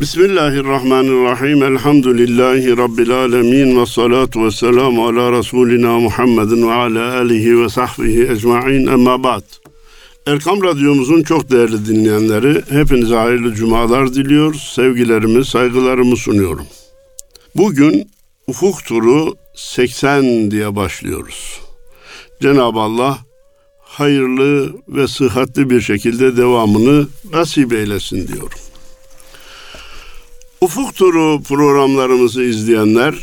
Bismillahirrahmanirrahim. Elhamdülillahi Rabbil alemin. Ve salatu ve selamu ala Resulina Muhammedin ve ala alihi ve sahbihi ecma'in. Emma ba'd. Erkam Radyomuzun çok değerli dinleyenleri, hepinize hayırlı cumalar diliyor. Sevgilerimi, saygılarımı sunuyorum. Bugün Ufuk Turu 80 diye başlıyoruz. Cenab-ı Allah hayırlı ve sıhhatli bir şekilde devamını nasip eylesin diyorum. Ufuk Turu programlarımızı izleyenler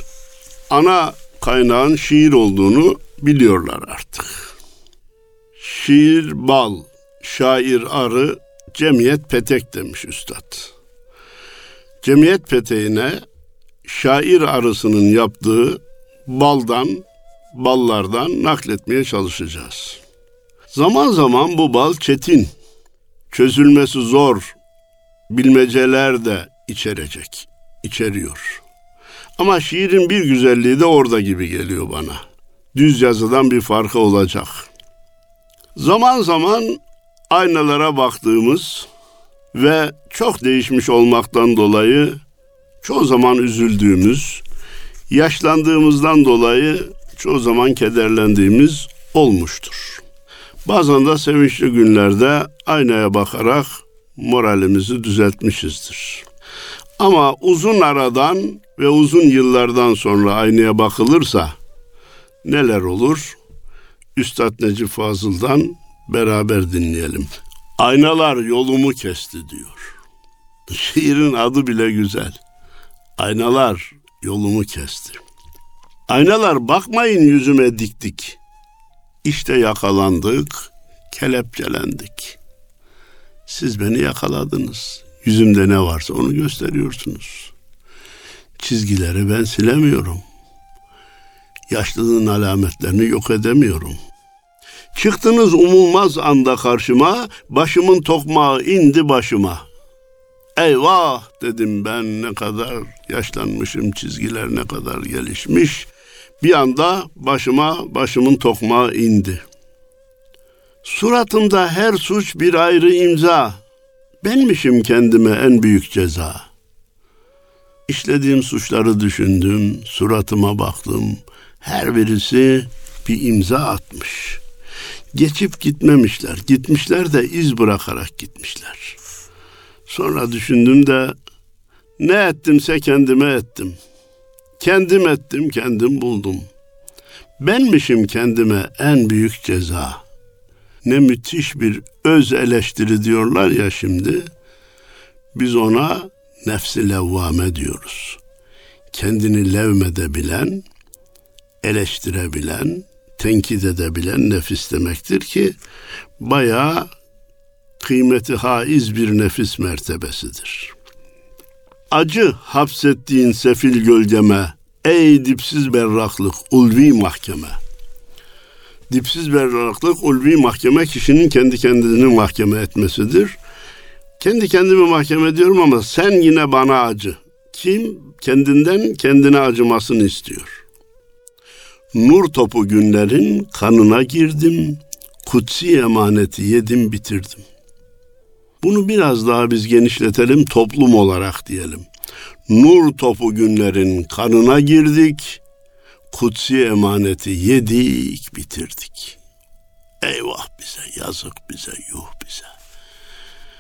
ana kaynağın şiir olduğunu biliyorlar artık. Şiir bal, şair arı, cemiyet petek demiş üstad. Cemiyet peteğine şair arısının yaptığı baldan, ballardan nakletmeye çalışacağız. Zaman zaman bu bal çetin, çözülmesi zor, bilmeceler de içerecek, içeriyor. Ama şiirin bir güzelliği de orada gibi geliyor bana. Düz yazıdan bir farkı olacak. Zaman zaman aynalara baktığımız ve çok değişmiş olmaktan dolayı çoğu zaman üzüldüğümüz, yaşlandığımızdan dolayı çoğu zaman kederlendiğimiz olmuştur. Bazen de sevinçli günlerde aynaya bakarak moralimizi düzeltmişizdir. Ama uzun aradan ve uzun yıllardan sonra aynaya bakılırsa neler olur? Üstad Necip Fazıl'dan beraber dinleyelim. Aynalar yolumu kesti diyor. Şiirin adı bile güzel. Aynalar yolumu kesti. Aynalar bakmayın yüzüme diktik. İşte yakalandık, kelepçelendik. Siz beni yakaladınız. Yüzümde ne varsa onu gösteriyorsunuz. Çizgileri ben silemiyorum. Yaşlılığın alametlerini yok edemiyorum. Çıktınız umulmaz anda karşıma, başımın tokmağı indi başıma. Eyvah dedim ben ne kadar yaşlanmışım, çizgiler ne kadar gelişmiş. Bir anda başıma başımın tokmağı indi. Suratımda her suç bir ayrı imza. Benmişim kendime en büyük ceza. İşlediğim suçları düşündüm, suratıma baktım. Her birisi bir imza atmış. Geçip gitmemişler. Gitmişler de iz bırakarak gitmişler. Sonra düşündüm de ne ettimse kendime ettim. Kendim ettim, kendim buldum. Benmişim kendime en büyük ceza.'' Ne müthiş bir öz eleştiri diyorlar ya şimdi. Biz ona nefsi levvame diyoruz. Kendini levmedebilen, eleştirebilen, tenkit edebilen nefis demektir ki bayağı kıymeti haiz bir nefis mertebesidir. Acı hapsettiğin sefil gölgeme, ey dipsiz berraklık, ulvi mahkeme.'' Dipsiz berraklık ulvi mahkeme kişinin kendi kendini mahkeme etmesidir. Kendi kendimi mahkeme ediyorum ama sen yine bana acı. Kim kendinden kendine acımasını istiyor. Nur topu günlerin kanına girdim, kutsi emaneti yedim bitirdim. Bunu biraz daha biz genişletelim toplum olarak diyelim. Nur topu günlerin kanına girdik, kutsi emaneti yedik bitirdik. Eyvah bize, yazık bize, yuh bize.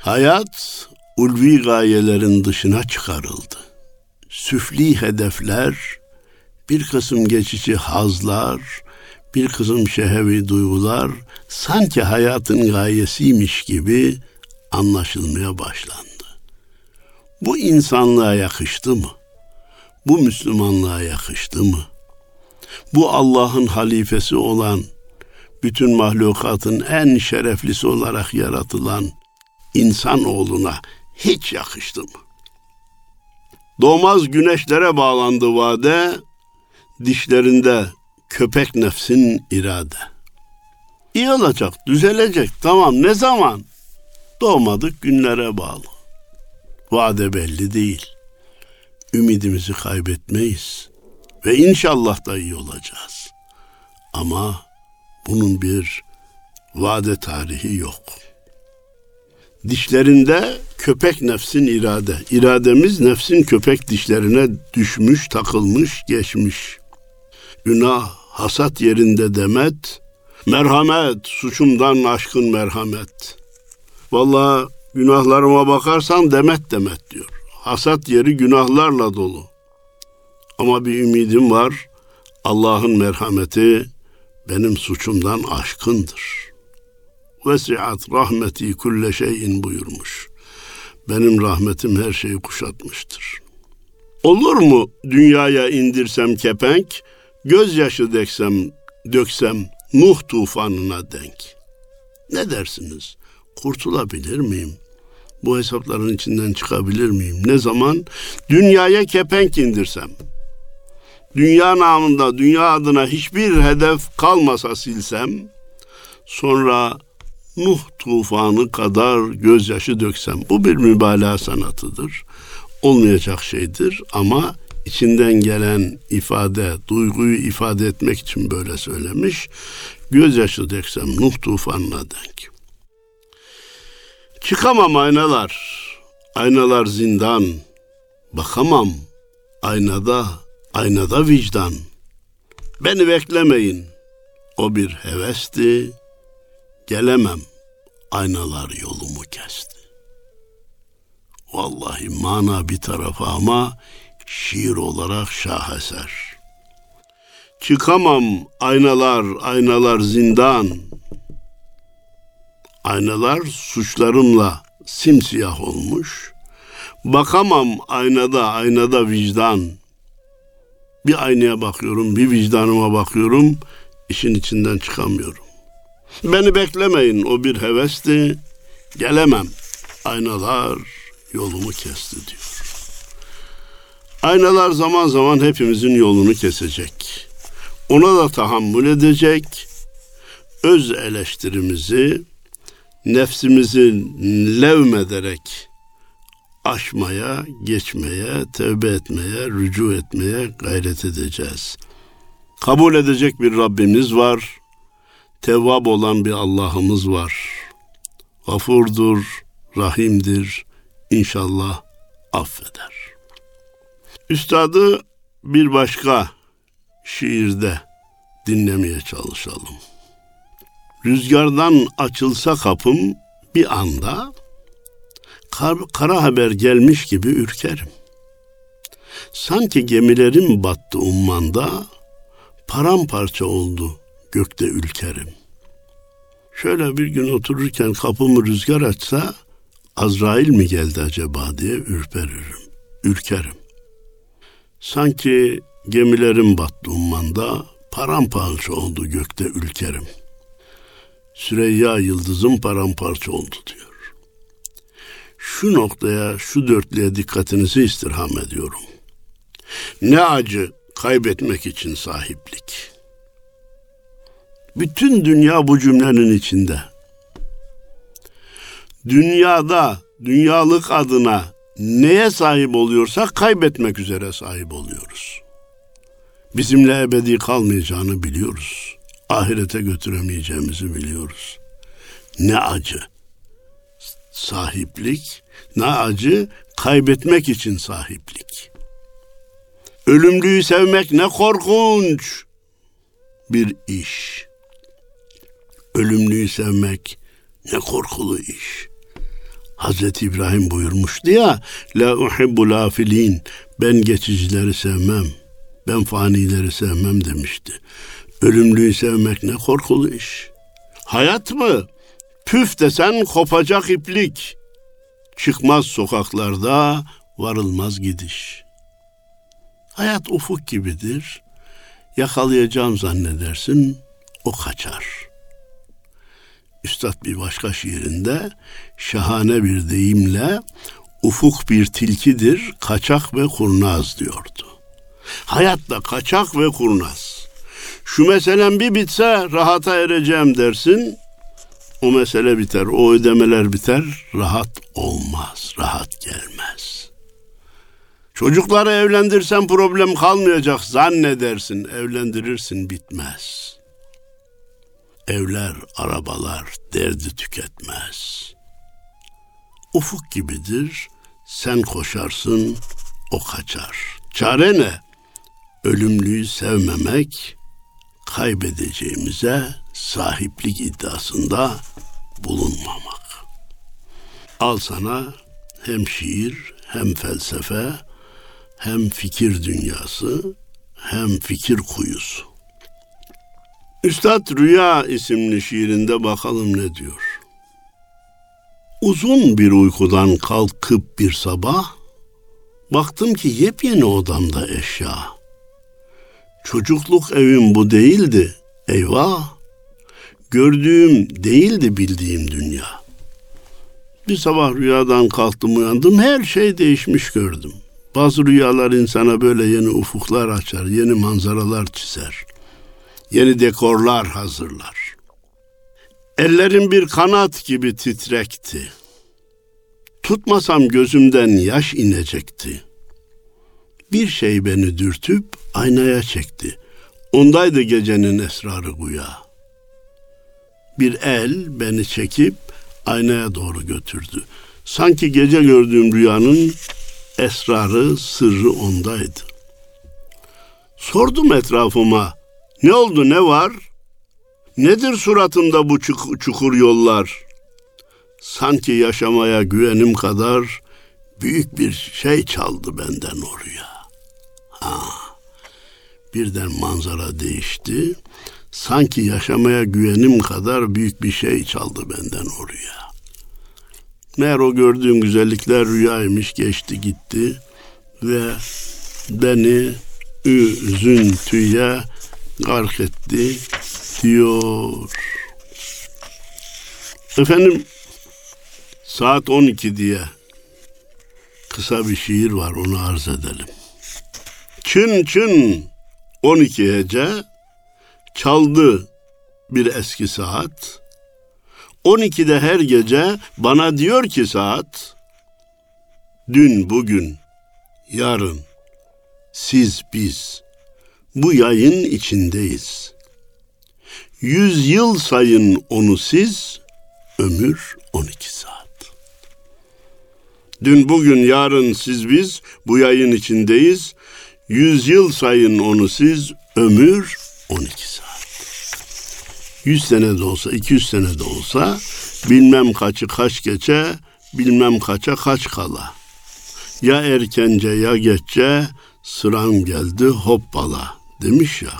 Hayat ulvi gayelerin dışına çıkarıldı. Süfli hedefler, bir kısım geçici hazlar, bir kısım şehevi duygular sanki hayatın gayesiymiş gibi anlaşılmaya başlandı. Bu insanlığa yakıştı mı? Bu Müslümanlığa yakıştı mı? Bu Allah'ın halifesi olan, bütün mahlukatın en şereflisi olarak yaratılan insan oğluna hiç yakıştı mı? Doğmaz güneşlere bağlandı vade, dişlerinde köpek nefsin irade. İyi olacak, düzelecek, tamam ne zaman? Doğmadık günlere bağlı. Vade belli değil. Ümidimizi kaybetmeyiz ve inşallah da iyi olacağız. Ama bunun bir vade tarihi yok. Dişlerinde köpek nefsin irade. İrademiz nefsin köpek dişlerine düşmüş, takılmış, geçmiş. Günah, hasat yerinde demet, merhamet, suçumdan aşkın merhamet. Vallahi günahlarıma bakarsan demet demet diyor. Hasat yeri günahlarla dolu. Ama bir ümidim var. Allah'ın merhameti benim suçumdan aşkındır. Vesiat rahmeti kulle şeyin buyurmuş. Benim rahmetim her şeyi kuşatmıştır. Olur mu dünyaya indirsem kepenk, gözyaşı deksem, döksem Nuh tufanına denk? Ne dersiniz? Kurtulabilir miyim? Bu hesapların içinden çıkabilir miyim? Ne zaman? Dünyaya kepenk indirsem. Dünya namında, dünya adına hiçbir hedef kalmasa silsem, sonra Nuh tufanı kadar gözyaşı döksem. Bu bir mübalağa sanatıdır. Olmayacak şeydir ama içinden gelen ifade, duyguyu ifade etmek için böyle söylemiş. Gözyaşı döksem Nuh tufanına denk. Çıkamam aynalar, aynalar zindan. Bakamam aynada, aynada vicdan. Beni beklemeyin, o bir hevesti, gelemem, aynalar yolumu kesti. Vallahi mana bir tarafa ama şiir olarak şaheser. Çıkamam aynalar, aynalar zindan. Aynalar suçlarımla simsiyah olmuş. Bakamam aynada, aynada vicdan. Bir aynaya bakıyorum, bir vicdanıma bakıyorum, işin içinden çıkamıyorum. Beni beklemeyin o bir hevesti. Gelemem. Aynalar yolumu kesti diyor. Aynalar zaman zaman hepimizin yolunu kesecek. Ona da tahammül edecek. Öz eleştirimizi nefsimizi levmederek aşmaya, geçmeye, tövbe etmeye, rücu etmeye gayret edeceğiz. Kabul edecek bir Rabbimiz var tevvab olan bir Allah'ımız var. Gafurdur, rahimdir, inşallah affeder. Üstadı bir başka şiirde dinlemeye çalışalım. Rüzgardan açılsa kapım bir anda kar, kara haber gelmiş gibi ürkerim. Sanki gemilerim battı ummanda, paramparça oldu gökte ülkerim. Şöyle bir gün otururken kapımı rüzgar açsa Azrail mi geldi acaba diye ürperirim, ürkerim. Sanki gemilerim battı ummanda, paramparça oldu gökte ülkerim. Süreyya yıldızım paramparça oldu diyor. Şu noktaya, şu dörtlüğe dikkatinizi istirham ediyorum. Ne acı kaybetmek için sahiplik. Bütün dünya bu cümlenin içinde. Dünyada, dünyalık adına neye sahip oluyorsak kaybetmek üzere sahip oluyoruz. Bizimle ebedi kalmayacağını biliyoruz. Ahirete götüremeyeceğimizi biliyoruz. Ne acı sahiplik, ne acı kaybetmek için sahiplik. Ölümlüyü sevmek ne korkunç bir iş ölümlüyü sevmek ne korkulu iş. Hazreti İbrahim buyurmuştu ya, La uhibbu lafilin, ben geçicileri sevmem, ben fanileri sevmem demişti. Ölümlüyü sevmek ne korkulu iş. Hayat mı? Püf desen kopacak iplik. Çıkmaz sokaklarda, varılmaz gidiş. Hayat ufuk gibidir. Yakalayacağım zannedersin, o kaçar.'' Üstad bir başka şiirinde şahane bir deyimle ufuk bir tilkidir, kaçak ve kurnaz diyordu. Hayatta kaçak ve kurnaz. Şu meselem bir bitse rahata ereceğim dersin. O mesele biter, o ödemeler biter, rahat olmaz, rahat gelmez. Çocukları evlendirsen problem kalmayacak zannedersin, evlendirirsin bitmez.'' evler, arabalar derdi tüketmez. ufuk gibidir. Sen koşarsın, o kaçar. Çare ne? Ölümlüyü sevmemek, kaybedeceğimize sahiplik iddiasında bulunmamak. Al sana hem şiir, hem felsefe, hem fikir dünyası, hem fikir kuyusu. Üstad Rüya isimli şiirinde bakalım ne diyor. Uzun bir uykudan kalkıp bir sabah, baktım ki yepyeni odamda eşya. Çocukluk evim bu değildi, eyvah. Gördüğüm değildi bildiğim dünya. Bir sabah rüyadan kalktım uyandım, her şey değişmiş gördüm. Bazı rüyalar insana böyle yeni ufuklar açar, yeni manzaralar çizer. Yeni dekorlar hazırlar. Ellerim bir kanat gibi titrekti. Tutmasam gözümden yaş inecekti. Bir şey beni dürtüp aynaya çekti. Ondaydı gecenin esrarı güya. Bir el beni çekip aynaya doğru götürdü. Sanki gece gördüğüm rüyanın esrarı, sırrı ondaydı. Sordum etrafıma, ne oldu ne var? Nedir suratımda bu çukur yollar? Sanki yaşamaya güvenim kadar büyük bir şey çaldı benden oraya. Ha, birden manzara değişti. Sanki yaşamaya güvenim kadar büyük bir şey çaldı benden oraya. Meğer o gördüğüm güzellikler rüyaymış geçti gitti ve beni üzüntüye gark etti diyor. Efendim saat 12 diye kısa bir şiir var onu arz edelim. Çın çın 12 hece çaldı bir eski saat. 12'de her gece bana diyor ki saat dün bugün yarın siz biz bu yayın içindeyiz. Yüz yıl sayın onu siz, ömür 12 saat. Dün bugün yarın siz biz bu yayın içindeyiz. Yüz yıl sayın onu siz, ömür 12 saat. Yüz sene de olsa, iki yüz sene de olsa bilmem kaçı kaç geçe, bilmem kaça kaç kala. Ya erkence ya geççe sıram geldi hoppala demiş ya.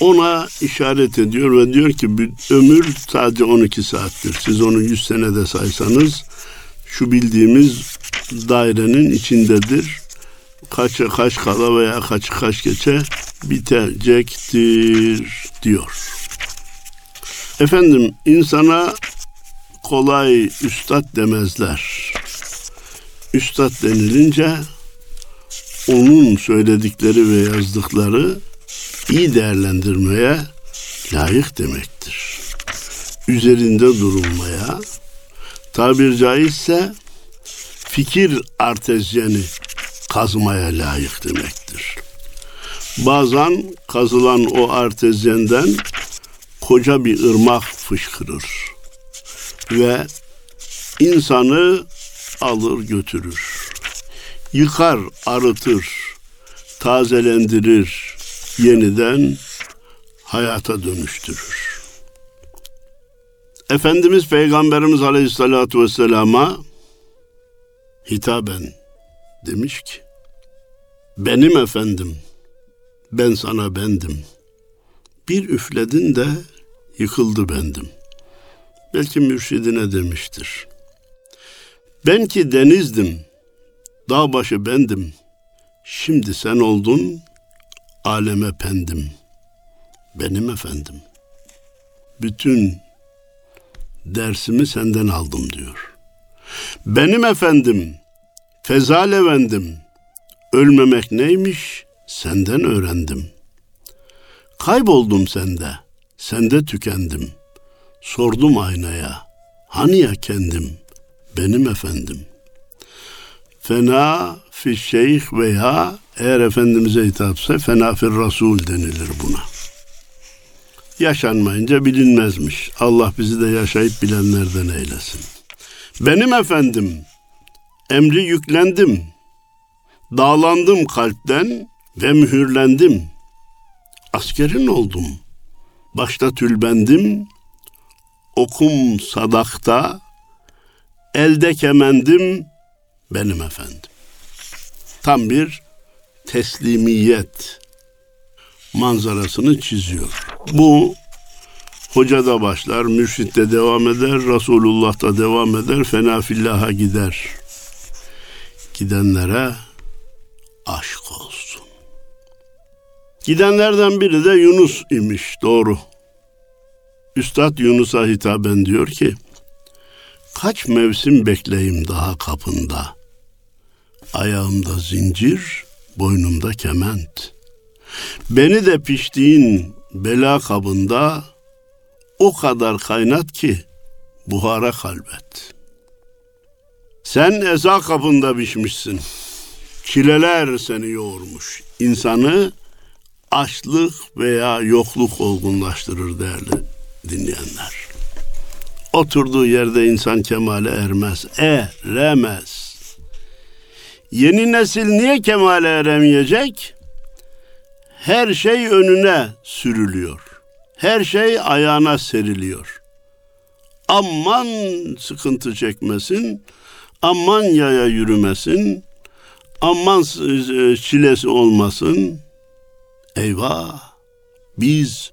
Ona işaret ediyor ve diyor ki ömür sadece 12 saattir. Siz onu 100 senede saysanız şu bildiğimiz dairenin içindedir. Kaça kaç kala veya kaç kaç geçe bitecektir diyor. Efendim insana kolay üstad demezler. Üstad denilince onun söyledikleri ve yazdıkları iyi değerlendirmeye layık demektir. Üzerinde durulmaya, tabir caizse fikir artezyeni kazmaya layık demektir. Bazen kazılan o artezyenden koca bir ırmak fışkırır ve insanı alır götürür. Yıkar, arıtır, tazelendirir, yeniden hayata dönüştürür. Efendimiz Peygamberimiz Aleyhisselatü Vesselam'a hitaben demiş ki, benim efendim, ben sana bendim. Bir üfledin de yıkıldı bendim. Belki mürşidine demiştir. Ben ki denizdim, dağ başı bendim. Şimdi sen oldun, aleme pendim. Benim efendim. Bütün dersimi senden aldım diyor. Benim efendim, fezal efendim, ölmemek neymiş senden öğrendim. Kayboldum sende, sende tükendim. Sordum aynaya, hani ya kendim, benim efendim. Fena fi şeyh veya eğer Efendimiz'e hitapsa fena fir rasul denilir buna. Yaşanmayınca bilinmezmiş. Allah bizi de yaşayıp bilenlerden eylesin. Benim efendim, emri yüklendim. Dağlandım kalpten ve mühürlendim. Askerin oldum. Başta tülbendim. Okum sadakta. Elde kemendim. Benim efendim. Tam bir teslimiyet manzarasını çiziyor. Bu hocada başlar, mürşitte devam eder, Resulullah'ta devam eder, fena fillaha gider. Gidenlere aşk olsun. Gidenlerden biri de Yunus imiş, doğru. Üstad Yunus'a hitaben diyor ki, kaç mevsim bekleyim daha kapında. Ayağımda zincir, boynumda kement. Beni de piştiğin bela kabında o kadar kaynat ki buhara kalbet. Sen eza kapında pişmişsin. Çileler seni yoğurmuş. İnsanı açlık veya yokluk olgunlaştırır değerli dinleyenler. Oturduğu yerde insan kemale ermez, eremez. Yeni nesil niye kemale eremeyecek? Her şey önüne sürülüyor. Her şey ayağına seriliyor. Aman sıkıntı çekmesin, aman yaya yürümesin, aman e, çilesi olmasın. Eyvah! Biz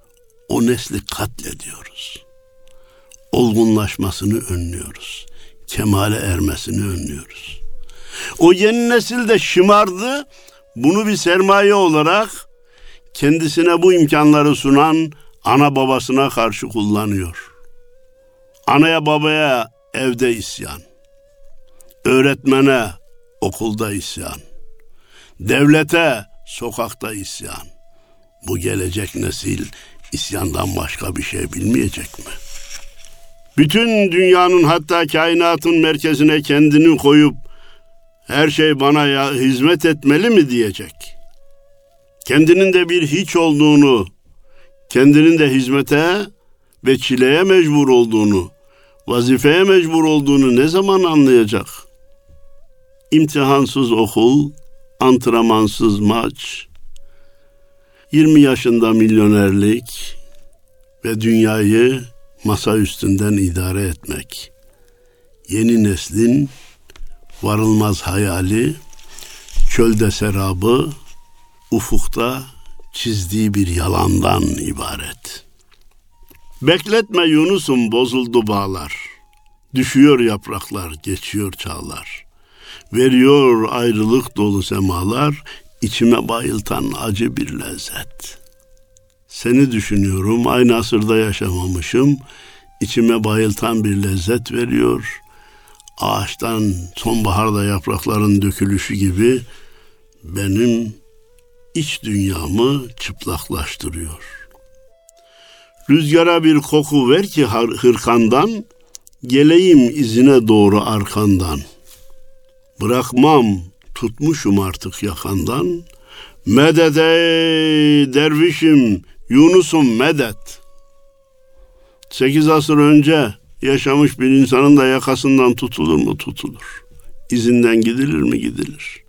o nesli katlediyoruz. Olgunlaşmasını önlüyoruz. Kemale ermesini önlüyoruz. O yeni nesil de şımardı. Bunu bir sermaye olarak kendisine bu imkanları sunan ana babasına karşı kullanıyor. Anaya babaya evde isyan. Öğretmene okulda isyan. Devlete sokakta isyan. Bu gelecek nesil isyandan başka bir şey bilmeyecek mi? Bütün dünyanın hatta kainatın merkezine kendini koyup her şey bana ya hizmet etmeli mi diyecek. Kendinin de bir hiç olduğunu, kendinin de hizmete ve çileye mecbur olduğunu, vazifeye mecbur olduğunu ne zaman anlayacak? İmtihansız okul, antrenmansız maç, 20 yaşında milyonerlik ve dünyayı masa üstünden idare etmek. Yeni neslin varılmaz hayali, çölde serabı, ufukta çizdiği bir yalandan ibaret. Bekletme Yunus'um bozuldu bağlar. Düşüyor yapraklar, geçiyor çağlar. Veriyor ayrılık dolu semalar, içime bayıltan acı bir lezzet. Seni düşünüyorum, aynı asırda yaşamamışım. İçime bayıltan bir lezzet veriyor. Ağaçtan sonbaharda yaprakların dökülüşü gibi benim iç dünyamı çıplaklaştırıyor. Rüzgara bir koku ver ki hırkandan, geleyim izine doğru arkandan. Bırakmam tutmuşum artık yakandan. Medet ey dervişim, Yunus'um medet. Sekiz asır önce yaşamış bir insanın da yakasından tutulur mu? Tutulur. İzinden gidilir mi? Gidilir.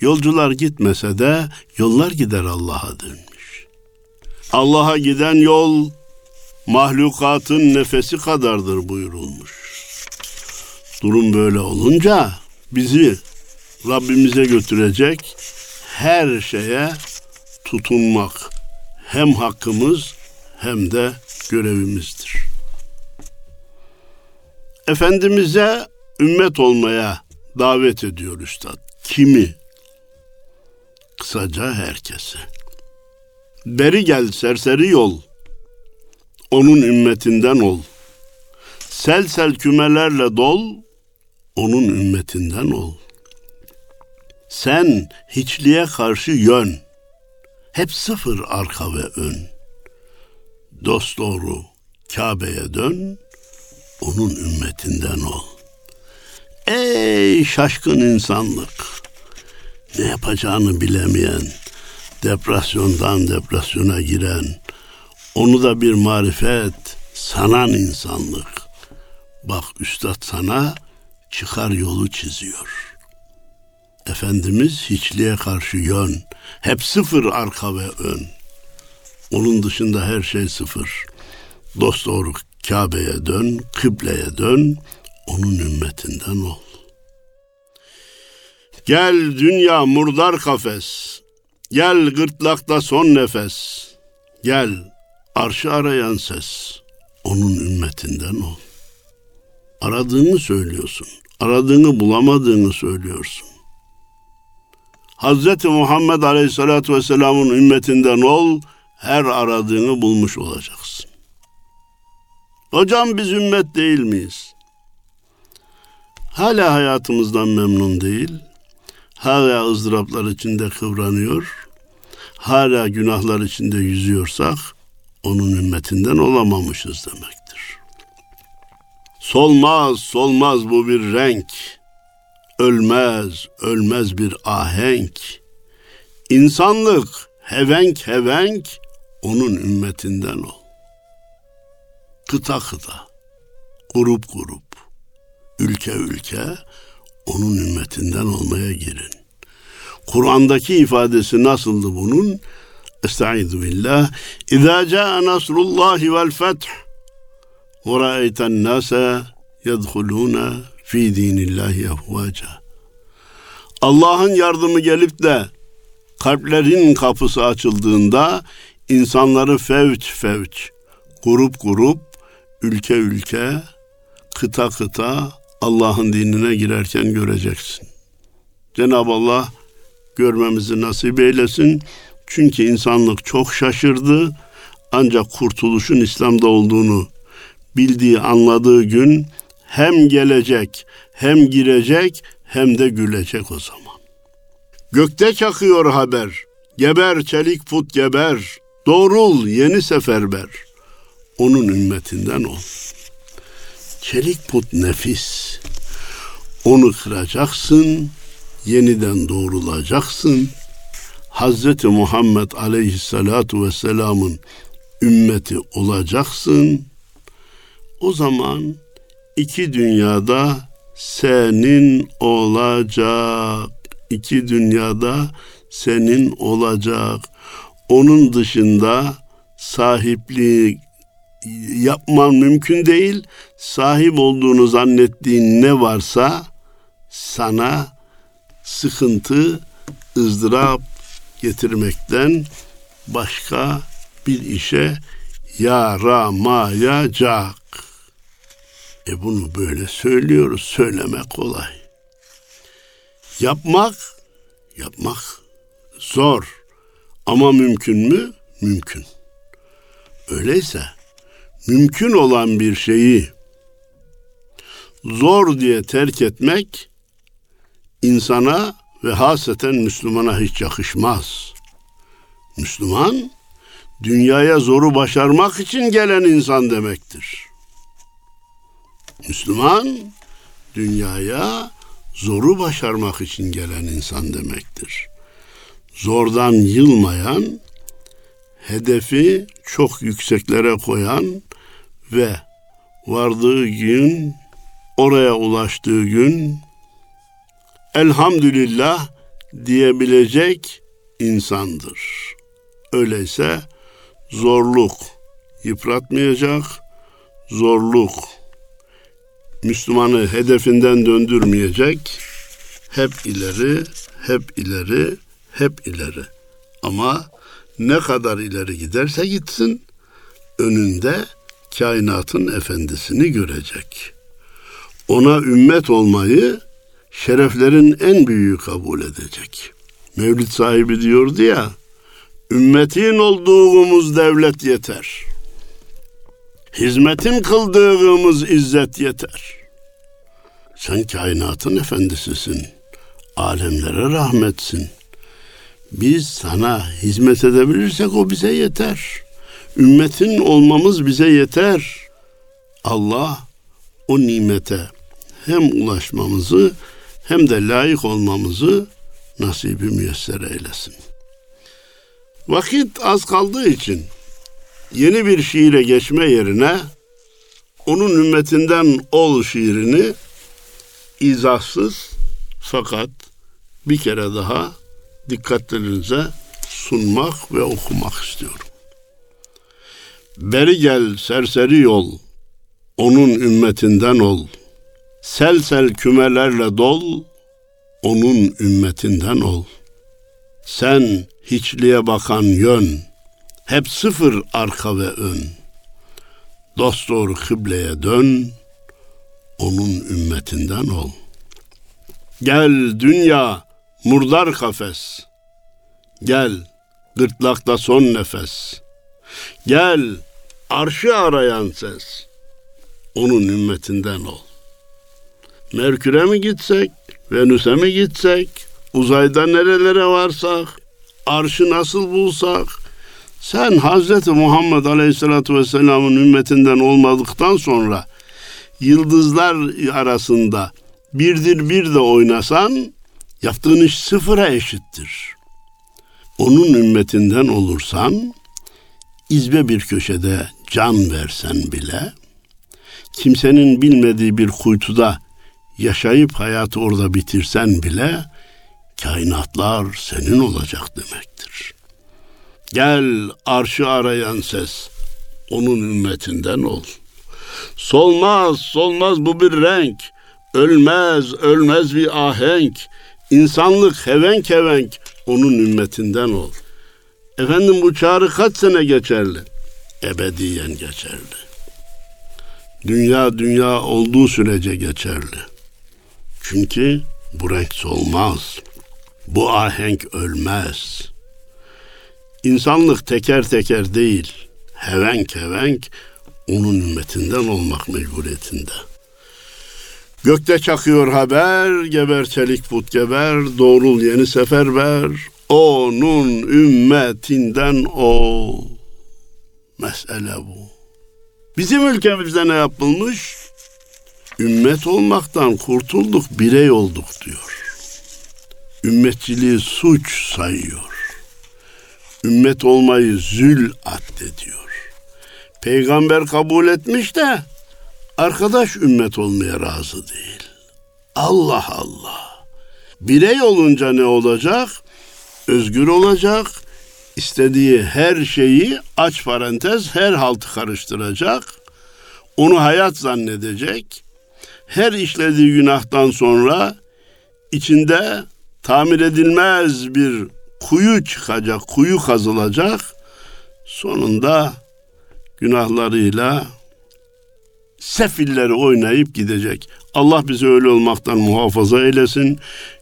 Yolcular gitmese de yollar gider Allah'a dönmüş. Allah'a giden yol mahlukatın nefesi kadardır buyurulmuş. Durum böyle olunca bizi Rabbimize götürecek her şeye tutunmak hem hakkımız hem de görevimizdir. Efendimiz'e ümmet olmaya davet ediyor Üstad. Kimi? Kısaca herkese. Beri gel serseri yol. Onun ümmetinden ol. Sel sel kümelerle dol. Onun ümmetinden ol. Sen hiçliğe karşı yön. Hep sıfır arka ve ön. Dost doğru Kabe'ye dön. Onun ümmetinden ol. Ey şaşkın insanlık! Ne yapacağını bilemeyen, depresyondan depresyona giren, onu da bir marifet sanan insanlık. Bak üstad sana çıkar yolu çiziyor. Efendimiz hiçliğe karşı yön. Hep sıfır arka ve ön. Onun dışında her şey sıfır. Dost doğru Kabe'ye dön, kıbleye dön, onun ümmetinden ol. Gel dünya murdar kafes, gel gırtlakta son nefes, gel arşı arayan ses, onun ümmetinden ol. Aradığını söylüyorsun, aradığını bulamadığını söylüyorsun. Hz. Muhammed Aleyhisselatü Vesselam'ın ümmetinden ol, her aradığını bulmuş olacaksın. Hocam biz ümmet değil miyiz? Hala hayatımızdan memnun değil, hala ızdıraplar içinde kıvranıyor, hala günahlar içinde yüzüyorsak, onun ümmetinden olamamışız demektir. Solmaz, solmaz bu bir renk, ölmez, ölmez bir ahenk. İnsanlık hevenk hevenk onun ümmetinden ol. Kıta kıta, grup grup, ülke ülke onun ümmetinden olmaya girin. Kur'an'daki ifadesi nasıldı bunun? Estaizu billah. İzâ câe nasrullahi vel feth ve râeyten nâse yedhulûne fi dinillahi efvaca. Allah'ın yardımı gelip de kalplerin kapısı açıldığında insanları fevç fevç, grup grup, ülke ülke, kıta kıta Allah'ın dinine girerken göreceksin. Cenab-ı Allah görmemizi nasip eylesin. Çünkü insanlık çok şaşırdı. Ancak kurtuluşun İslam'da olduğunu bildiği, anladığı gün hem gelecek, hem girecek, hem de gülecek o zaman. Gökte çakıyor haber. Geber çelik put geber. Doğrul yeni seferber. Onun ümmetinden ol. Çelik put nefis. Onu kıracaksın, yeniden doğrulacaksın. Hazreti Muhammed aleyhissalatu vesselamın ümmeti olacaksın. O zaman iki dünyada senin olacak. İki dünyada senin olacak. Onun dışında sahipliği yapman mümkün değil. Sahip olduğunu zannettiğin ne varsa sana sıkıntı, ızdırap getirmekten başka bir işe yaramayacak. E bunu böyle söylüyoruz. Söylemek kolay. Yapmak, yapmak zor. Ama mümkün mü? Mümkün. Öyleyse mümkün olan bir şeyi zor diye terk etmek insana ve haseten Müslümana hiç yakışmaz. Müslüman dünyaya zoru başarmak için gelen insan demektir. Müslüman dünyaya zoru başarmak için gelen insan demektir. Zordan yılmayan, hedefi çok yükseklere koyan ve vardığı gün, oraya ulaştığı gün elhamdülillah diyebilecek insandır. Öyleyse zorluk yıpratmayacak, zorluk Müslümanı hedefinden döndürmeyecek. Hep ileri, hep ileri, hep ileri. Ama ne kadar ileri giderse gitsin önünde kainatın efendisini görecek. Ona ümmet olmayı şereflerin en büyüğü kabul edecek. Mevlid sahibi diyordu ya, ümmetin olduğumuz devlet yeter.'' Hizmetin kıldığımız izzet yeter. Sen kainatın efendisisin. Alemlere rahmetsin. Biz sana hizmet edebilirsek o bize yeter. Ümmetin olmamız bize yeter. Allah o nimete hem ulaşmamızı hem de layık olmamızı nasibi müyesser eylesin. Vakit az kaldığı için yeni bir şiire geçme yerine onun ümmetinden ol şiirini izahsız fakat bir kere daha dikkatlerinize sunmak ve okumak istiyorum. Beri gel serseri yol, onun ümmetinden ol. Sel sel kümelerle dol, onun ümmetinden ol. Sen hiçliğe bakan yön, hep sıfır arka ve ön. Dost doğru kıbleye dön, onun ümmetinden ol. Gel dünya, murdar kafes. Gel, gırtlakta son nefes. Gel, arşı arayan ses. Onun ümmetinden ol. Merkür'e mi gitsek, Venüs'e mi gitsek, uzayda nerelere varsak, arşı nasıl bulsak, sen Hazreti Muhammed Aleyhisselatü Vesselam'ın ümmetinden olmadıktan sonra yıldızlar arasında birdir bir de oynasan yaptığın iş sıfıra eşittir. Onun ümmetinden olursan izbe bir köşede can versen bile kimsenin bilmediği bir kuytuda yaşayıp hayatı orada bitirsen bile kainatlar senin olacak demektir. Gel arşı arayan ses, onun ümmetinden ol. Solmaz, solmaz bu bir renk, ölmez, ölmez bir ahenk. İnsanlık hevenk hevenk, onun ümmetinden ol. Efendim bu çağrı kaç sene geçerli? Ebediyen geçerli. Dünya dünya olduğu sürece geçerli. Çünkü bu renk solmaz. Bu ahenk ölmez. İnsanlık teker teker değil, hevenk hevenk onun ümmetinden olmak mecburiyetinde. Gökte çakıyor haber, geber çelik put geber, doğrul yeni seferber, onun ümmetinden o. Mesele bu. Bizim ülkemizde ne yapılmış? Ümmet olmaktan kurtulduk, birey olduk diyor. Ümmetçiliği suç sayıyor. Ümmet olmayı zül addediyor. Peygamber kabul etmiş de arkadaş ümmet olmaya razı değil. Allah Allah. Birey olunca ne olacak? Özgür olacak. İstediği her şeyi aç parantez her haltı karıştıracak. Onu hayat zannedecek. Her işlediği günahtan sonra içinde tamir edilmez bir kuyu çıkacak, kuyu kazılacak. Sonunda günahlarıyla sefilleri oynayıp gidecek. Allah bizi öyle olmaktan muhafaza eylesin.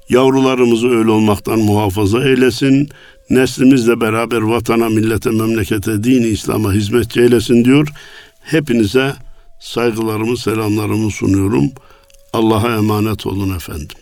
Yavrularımızı öyle olmaktan muhafaza eylesin. Neslimizle beraber vatana, millete, memlekete, dini İslam'a hizmet eylesin diyor. Hepinize saygılarımı, selamlarımı sunuyorum. Allah'a emanet olun efendim.